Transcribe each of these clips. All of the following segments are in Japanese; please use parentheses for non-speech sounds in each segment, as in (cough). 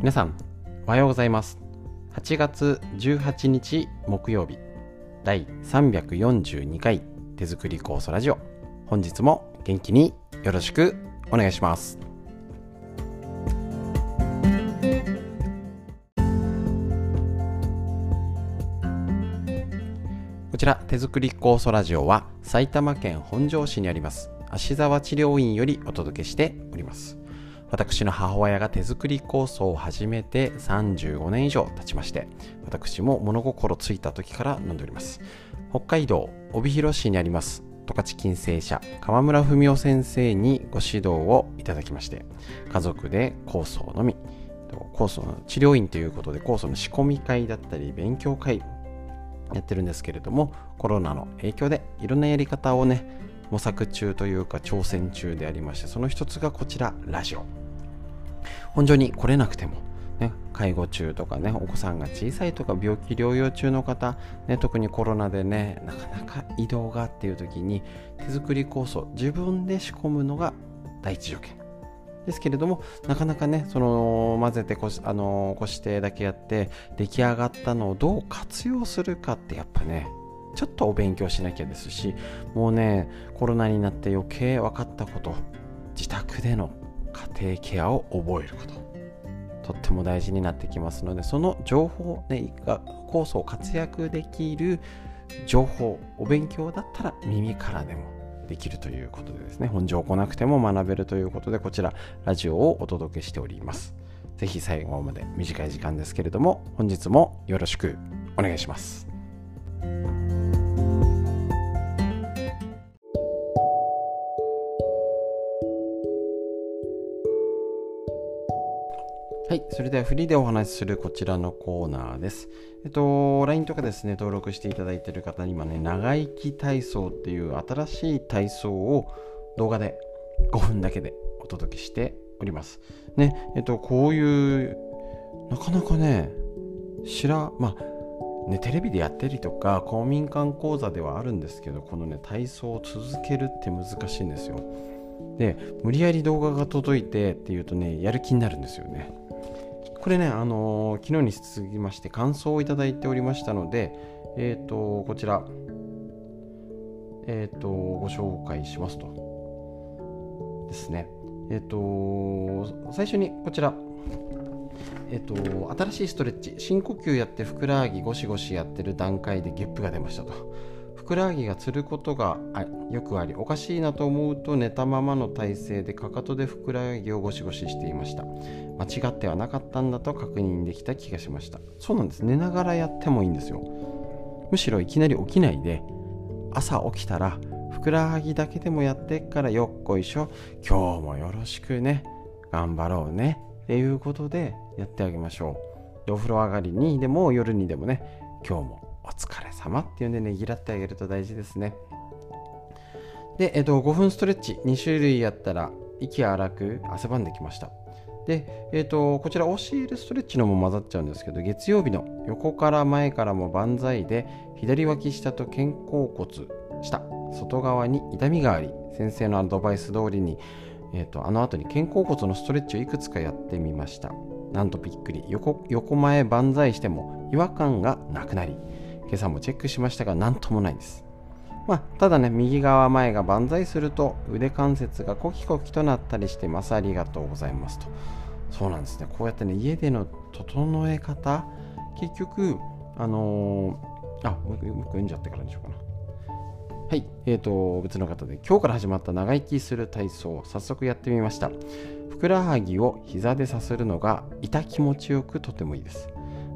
皆さんおはようございます。8月18日木曜日第342回手作り酵素ラジオ。本日も元気によろしくお願いします。こちら手作り酵素ラジオは埼玉県本庄市にあります芦沢治療院よりお届けしております。私の母親が手作り酵素を始めて35年以上経ちまして私も物心ついた時から飲んでおります。北海道帯広市にあります十勝金星社川村文夫先生にご指導をいただきまして家族で酵素を飲み酵素の治療院ということで酵素の仕込み会だったり勉強会やってるんですけれどもコロナの影響でいろんなやり方をね模索中というか挑戦中でありましてその一つがこちらラジオ。本当に来れなくても、ね、介護中とかねお子さんが小さいとか病気療養中の方、ね、特にコロナでねなかなか移動がっていう時に手作り酵素自分で仕込むのが第一条件。ですけれどもなかなかねその混ぜてこしあのこしてだけやって出来上がったのをどう活用するかってやっぱねちょっとお勉強しなきゃですしもうねコロナになって余計分かったこと自宅での家庭ケアを覚えること。とっても大事になってきますのでその情報、ね、が酵素を活躍できる情報お勉強だったら耳からでもできるということでですね本上来なくても学べるということでこちらラジオをお届けしております。ぜひ最後まで短い時間ですけれども本日もよろしくお願いします。はい。それではフリーでお話しするこちらのコーナーです。えっと、LINE とかですね、登録していただいている方に今ね、長生き体操っていう新しい体操を動画で5分だけでお届けしております。ね、えっと、こういう、なかなかね、知ら、まあ、ね、テレビでやってりとか公民館講座ではあるんですけどこのね体操を続けるって難しいんですよで無理やり動画が届いてっていうとねやる気になるんですよねこれね、あのー、昨日に続きまして感想をいただいておりましたので、えっ、ー、と、こちら、えっ、ー、と、ご紹介しますと。ですね。えっ、と、最初にこちら、えっ、と、新しいストレッチ、深呼吸やってふくらはぎゴシゴシやってる段階でゲップが出ましたと。ふくらはぎがつることがよくありおかしいなと思うと寝たままの体勢でかかとでふくらはぎをゴシゴシしていました。間違ってはなかったんだと確認できた気がしました。そうなんです。寝ながらやってもいいんですよ。むしろいきなり起きないで朝起きたらふくらはぎだけでもやってからよっこいしょ今日もよろしくね頑張ろうねっていうことでやってあげましょう。お風呂上がりにでも夜にでもね今日もお疲れ。様っていうんでねぎらってあげると大事ですね。で、えっと、5分ストレッチ。2種類やったら息荒く汗ばんできました。で、えっと、こちら OCL ストレッチのも混ざっちゃうんですけど月曜日の横から前からも万歳で左脇下と肩甲骨下外側に痛みがあり先生のアドバイス通りに、えっと、あの後に肩甲骨のストレッチをいくつかやってみました。なんとびっくり。横横前万歳しても違和感がなくなり今朝もチェックしましたが何ともないです。まあ、ただね、右側前が万歳すると腕関節がコキコキとなったりしてます。ありがとうございますと。そうなんですね。こうやってね、家での整え方、結局、あのー、あ、もう一回読んじゃってからにしようかな。はい、えーと、別の方で今日から始まった長生きする体操早速やってみましたふくらはぎを膝でさするのが痛気持ちよくとてもいいです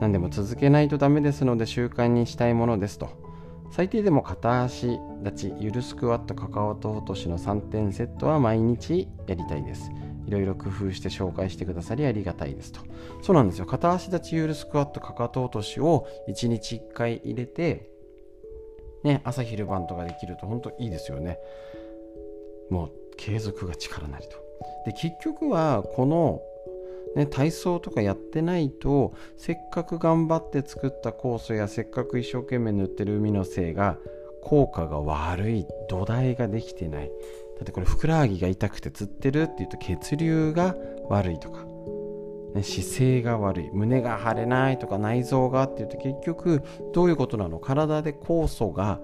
何でも続けないとダメですので習慣にしたいものですと。最低でも片足立ちゆるスクワットかかと落としの3点セットは毎日やりたいです。いろいろ工夫して紹介してくださりありがたいですと。そうなんですよ。片足立ちゆるスクワットかかと落としを1日1回入れてね朝昼晩とかできると本当いいですよね。もう継続が力なりと。で結局はこのね、体操とかやってないとせっかく頑張って作った酵素やせっかく一生懸命塗ってる海のせいが効果が悪い土台ができてない。だってこれふくらはぎが痛くてつってるっていうと血流が悪いとか。ね、姿勢が悪い胸が張れないとか内臓がっていうと結局どういうことなの？体で酵素が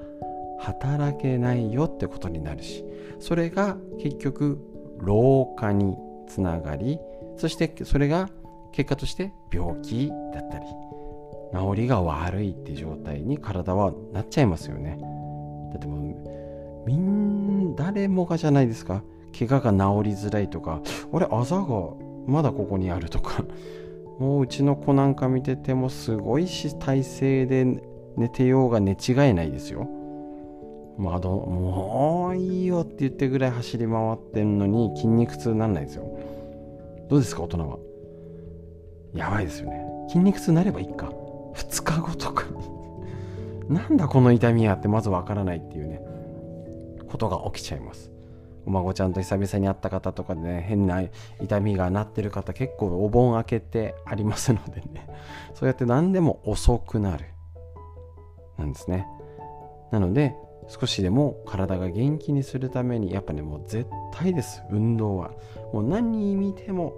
働けないよってことになるし。それが結局老化につながりそしてそれが結果として病気だったり治りが悪いって状態に体はなっちゃいますよね。だってもうみん誰もがじゃないですか。怪我が治りづらいとか俺あざがまだここにあるとか。もううちの子なんか見ててもすごいし体勢で寝てようが寝違えないですよ。まあどもういいよって言ってぐらい走り回ってんのに筋肉痛になんないですよ。どうですか大人は？やばいですよね。筋肉痛になればいいか。2日後とかに。(laughs) なんだこの痛みやってまずわからないっていうね。ことが起きちゃいます。お孫ちゃんと久々に会った方とかでね変な痛みがなってる方結構お盆明けてありますのでね。そうやって何でも遅くなる。なんですね。なので少しでも体が元気にするためにやっぱねもう絶対です。運動は。もう何見ても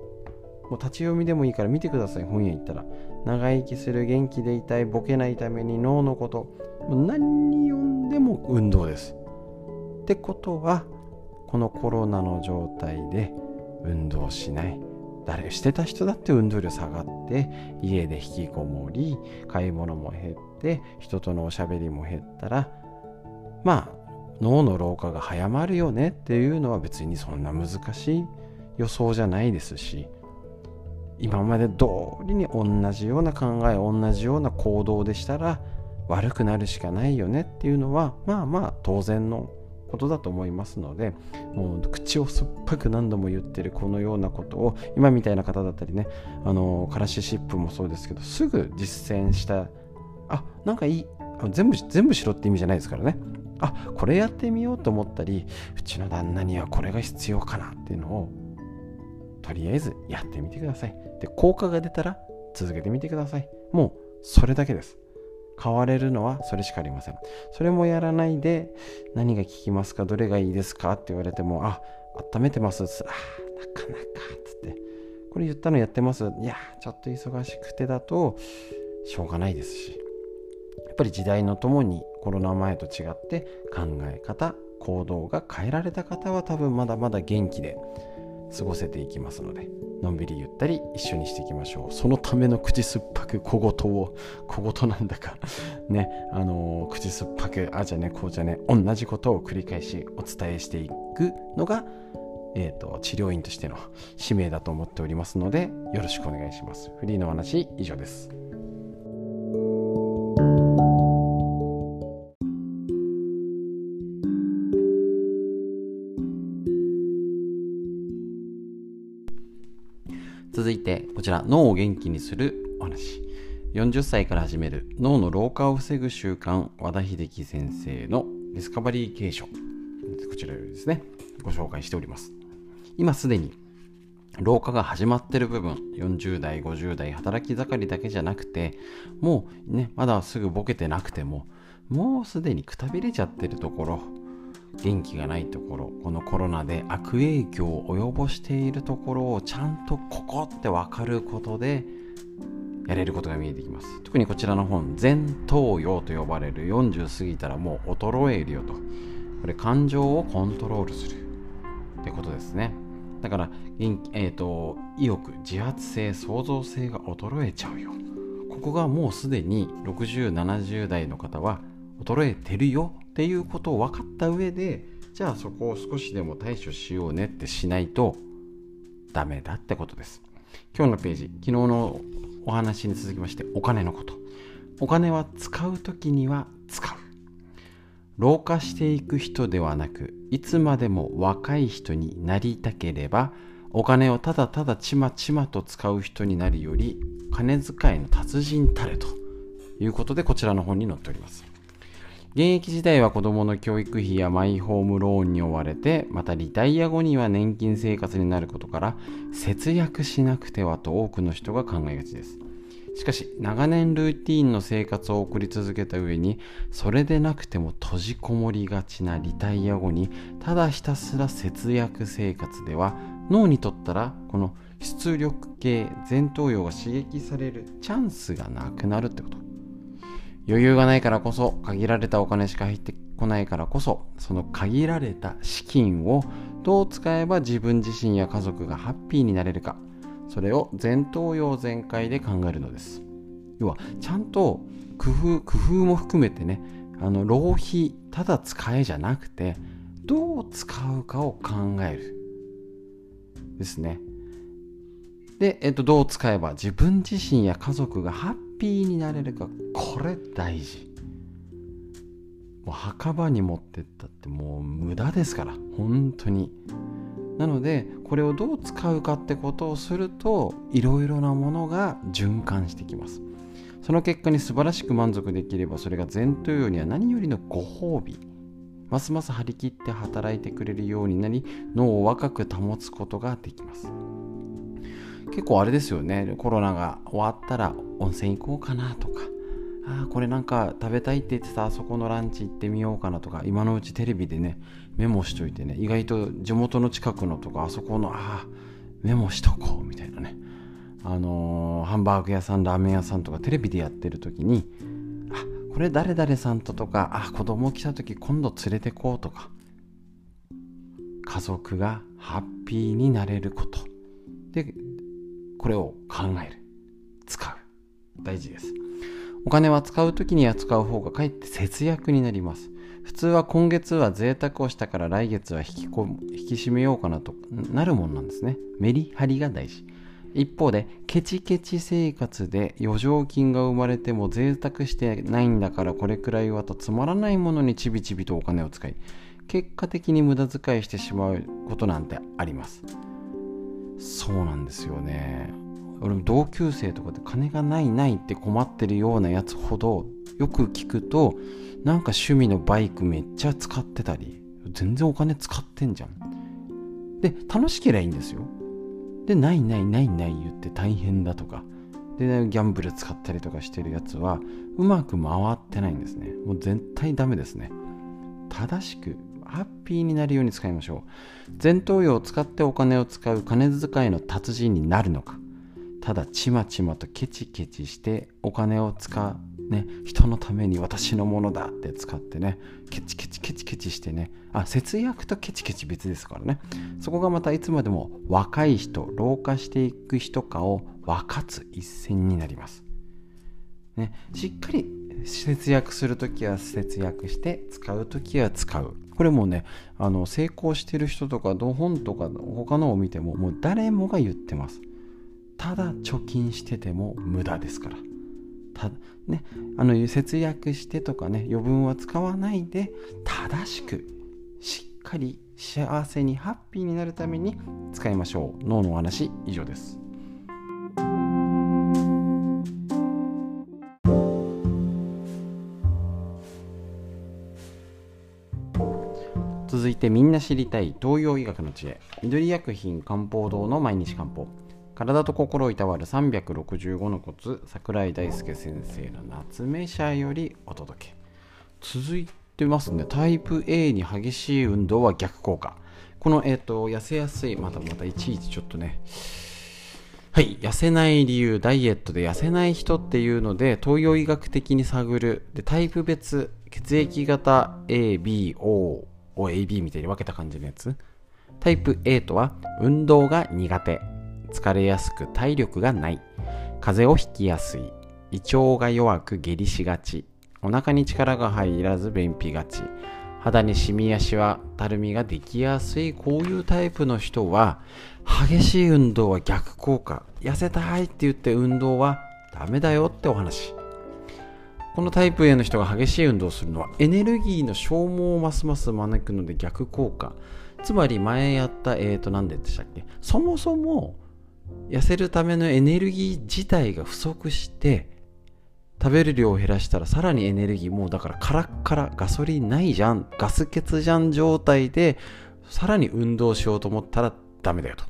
もう立ち読みでもいいから見てください。本屋行ったら。長生きする元気でいたいボケないために脳のこと。もう何に読んでも運動です。ってことはこのコロナの状態で運動しない。誰してた人だって運動量下がって家で引きこもり買い物も減って人とのおしゃべりも減ったらまあ脳の老化が早まるよねっていうのは別にそんな難しい予想じゃないですし今まで通りに同じような考え同じような行動でしたら悪くなるしかないよねっていうのはまあまあ当然のことだと思いますのでもう口を酸っぱく何度も言ってるこのようなことを今みたいな方だったりねあのカラシシップもそうですけどすぐ実践した。あなんかいい。全部全部しろって意味じゃないですからね。あこれやってみようと思ったりうちの旦那にはこれが必要かなっていうのをとりあえずやってみてください。で効果が出たら続けてみてください。もうそれだけです。変われるのはそれしかありません。それもやらないで何が効きますかどれがいいですかって言われてもあ温めてます。あなかなかつって。これ言ったのやってます。いやちょっと忙しくてだとしょうがないですし。ぱり時代のともにコロナ前と違って考え方行動が変えられた方は多分まだまだ元気で過ごせていきますのでのんびりゆったり一緒にしていきましょう。そのための口酸っぱく小言を小言なんだか (laughs) ねあのー、口酸っぱくあじゃねこうじゃね同じことを繰り返しお伝えしていくのがえーと、治療院としての使命だと思っておりますのでよろしくお願いします。フリーの話以上です。ちら脳を元気にするお話。40歳から始める脳の老化を防ぐ習慣和田秀樹先生のディスカバリー継承こちらよりですね。ご紹介しております。今すでに老化が始まってる部分40代50代働き盛りだけじゃなくてもうねまだすぐボケてなくてももうすでにくたびれちゃってるところ元気がないところこのコロナで悪影響を及ぼしているところをちゃんとここって分かることでやれることが見えてきます。特にこちらの本前頭葉と呼ばれる40過ぎたらもう衰えるよと。これ感情をコントロールする。ってことですね。だから、えーと、意欲自発性創造性が衰えちゃうよ。ここがもうすでに6070代の方は衰えてるよ。っていうことを分かった上でじゃあそこを少しでも対処しようねってしないとダメだってことです。今日のページ昨日のお話に続きましてお金のこと。お金は使う時には使う。老化していく人ではなくいつまでも若い人になりたければお金をただただちまちまと使う人になるより金遣いの達人たれということでこちらの本に載っております。現役時代は子供の教育費やマイホームローンに追われて、またリタイア後には年金生活になることから、節約しなくてはと多くの人が考えがちです。しかし、長年ルーティーンの生活を送り続けた上に、それでなくても閉じこもりがちなリタイア後に、ただひたすら節約生活では、脳にとったら、この出力系前頭葉が刺激されるチャンスがなくなるってこと余裕がないからこそ限られたお金しか入ってこないからこそその限られた資金をどう使えば自分自身や家族がハッピーになれるかそれを前頭葉全開で考えるのです。要はちゃんと工夫工夫も含めてねあの浪費ただ使えじゃなくてどう使うかを考える。ですね。で、えっと、どう使えば自分自身や家族がハッピーになれるか。これ大事。もう墓場に持ってったってもう無駄ですから。本当に。なのでこれをどう使うかってことをするといろいろなものが循環してきます。その結果に素晴らしく満足できればそれが前頭葉には何よりのご褒美。ますます張り切って働いてくれるようになり脳を若く保つことができます。結構あれですよね。コロナが終わったら温泉行こうかなとか。あこれなんか食べたいって言ってたあそこのランチ行ってみようかなとか。今のうちテレビでねメモしといてね。意外と地元の近くのとかあそこのああメモしとこうみたいなね。あのー、ハンバーグ屋さんラーメン屋さんとかテレビでやってる時にあこれ誰々さんととかあ子供来た時今度連れてこうとか。家族がハッピーになれること。でこれを考える。使う。大事です。お金は使う時には使う方がかえって節約になります。普通は今月は贅沢をしたから来月は引きこ引き締めようかなとなるもんなんですね。メリハリが大事。一方でケチケチ生活で余剰金が生まれても贅沢してないんだからこれくらいはとつまらないものにちびちびとお金を使い結果的に無駄遣いしてしまうことなんてあります。そうなんですよね。俺も同級生とかで金がないないって困ってるようなやつほどよく聞くとなんか趣味のバイクめっちゃ使ってたり全然お金使ってんじゃん。で楽しければいいんですよ。でないないないない言って大変だとか。で、ギャンブル使ったりとかしてるやつはうまく回ってないんですね。もう絶対ダメですね。正しくハッピーになるように使いましょう。前頭葉を使ってお金を使う金遣いの達人になるのか。ただちまちまとケチケチしてお金を使うね人のために私のものだ。って使ってね。ケチケチケチケチしてね。あ節約とケチケチ別ですからね。そこがまたいつまでも若い人老化していく人かを分かつ一線になります。ねしっかり節約するときは節約して使うときは使う。これもねあの成功してる人とか本とか他のを見てももう誰もが言ってます。ただ貯金してても無駄ですから。ただねあの節約してとかね余分は使わないで正しくしっかり幸せにハッピーになるために使いましょう。脳の話以上です。続いてみんな知りたい東洋医学の知恵。緑薬品漢方堂の毎日漢方。体と心をいたわる365のコツ桜井大輔先生の夏目社よりお届け。続いてますね。タイプ A に激しい運動は逆効果。この、えーと、痩せやすいまたまたいちいちちょっとね。はい痩せない理由ダイエットで痩せない人っていうので東洋医学的に探る。でタイプ別血液型 ABO を AB みたいに分けた感じのやつ。タイプ A とは運動が苦手。疲れやすく体力がない。風邪をひきやすい。胃腸が弱く下痢しがち。お腹に力が入らず便秘がち。肌にシミやシワたるみができやすい。こういうタイプの人は激しい運動は逆効果。痩せたいって言って運動はダメだよってお話。このタイプ A の人が激しい運動をするのはエネルギーの消耗をますます招くので逆効果。つまり前やったえーと何でしたっけ？そもそも痩せるためのエネルギー自体が不足して食べる量を減らしたらさらにエネルギーもうだからカラッカラガソリンないじゃんガス欠じゃん状態でさらに運動しようと思ったらダメだよと。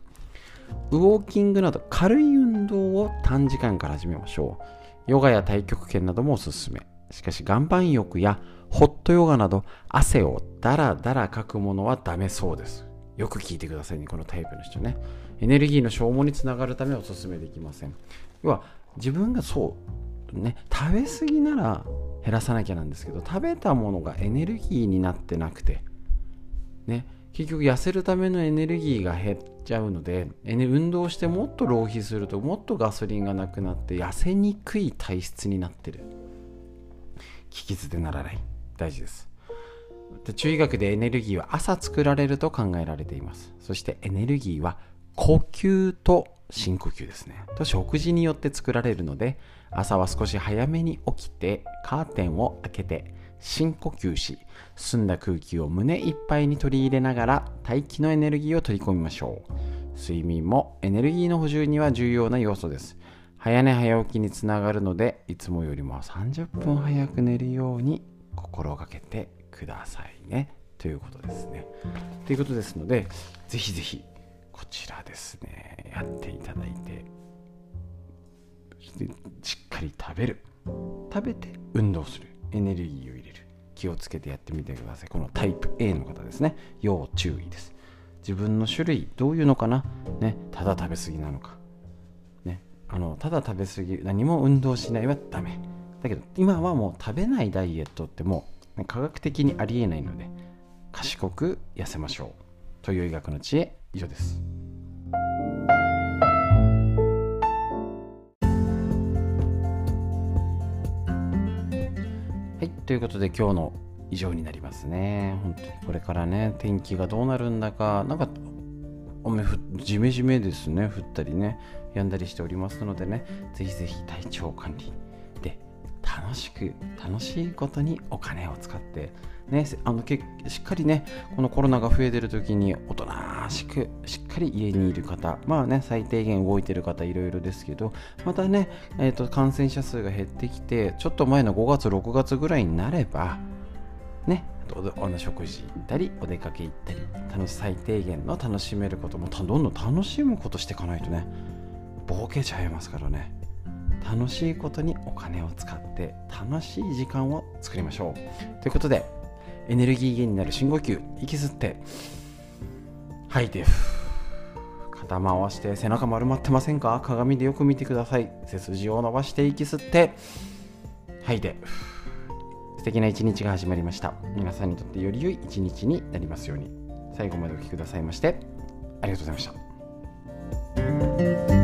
ウォーキングなど軽い運動を短時間から始めましょう。ヨガや太極拳などもおすすめ。しかし岩盤浴やホットヨガなど汗をダラダラかくものはダメそうです。よく聞いてくださいねこのタイプの人ね。エネルギーの消耗につながるためおすすめできません。要は自分がそうね食べ過ぎなら減らさなきゃなんですけど食べたものがエネルギーになってなくてね結局痩せるためのエネルギーが減ってちゃうので運動してもっと浪費するともっとガソリンがなくなって痩せにくい体質になってる。聞き捨てならない。大事です。で中医学でエネルギーは朝作られると考えられています。そしてエネルギーは呼吸と深呼吸ですね。と食事によって作られるので朝は少し早めに起きてカーテンを開けて深呼吸し澄んだ空気を胸いっぱいに取り入れながら大気のエネルギーを取り込みましょう。睡眠もエネルギーの補充には重要な要素です。早寝早起きにつながるのでいつもよりも30分早く寝るように心がけてくださいね。ということですね。ということですのでぜひぜひこちらですねやっていただいてしっかり食べる。食べて運動する。エネルギーを気をつけてやってみてください。このタイプ A の方ですね。要注意です。自分の種類どういうのかな？ねただ食べ過ぎなのか。ねあのただ食べ過ぎ何も運動しないはダメ。だけど今はもう食べないダイエットってもう、ね、科学的にありえないので賢く痩せましょう。という医学の知恵以上です。ということで今日の以上になりますね。本当にこれからね天気がどうなるんだかなんか雨ふじめじめですね。降ったりねやんだりしておりますのでねぜひぜひ体調管理で楽しく楽しいことにお金を使ってね、あのけしっかりねこのコロナが増えてる時におとなしくしっかり家にいる方まあね最低限動いてる方いろいろですけどまたね、えーと、感染者数が減ってきてちょっと前の5月6月ぐらいになればねおの食事行ったりお出かけ行ったり楽し最低限の楽しめることもどんどん楽しむことしていかないとねボケちゃいますからね。楽しいことにお金を使って楽しい時間を作りましょう。ということでエネルギー源になる深呼吸息吸って吐いて肩回して背中丸まってませんか？鏡でよく見てください。背筋を伸ばして息吸って吐いて素敵な一日が始まりました。皆さんにとってより良い一日になりますように。最後までお聴きくださいましてありがとうございました。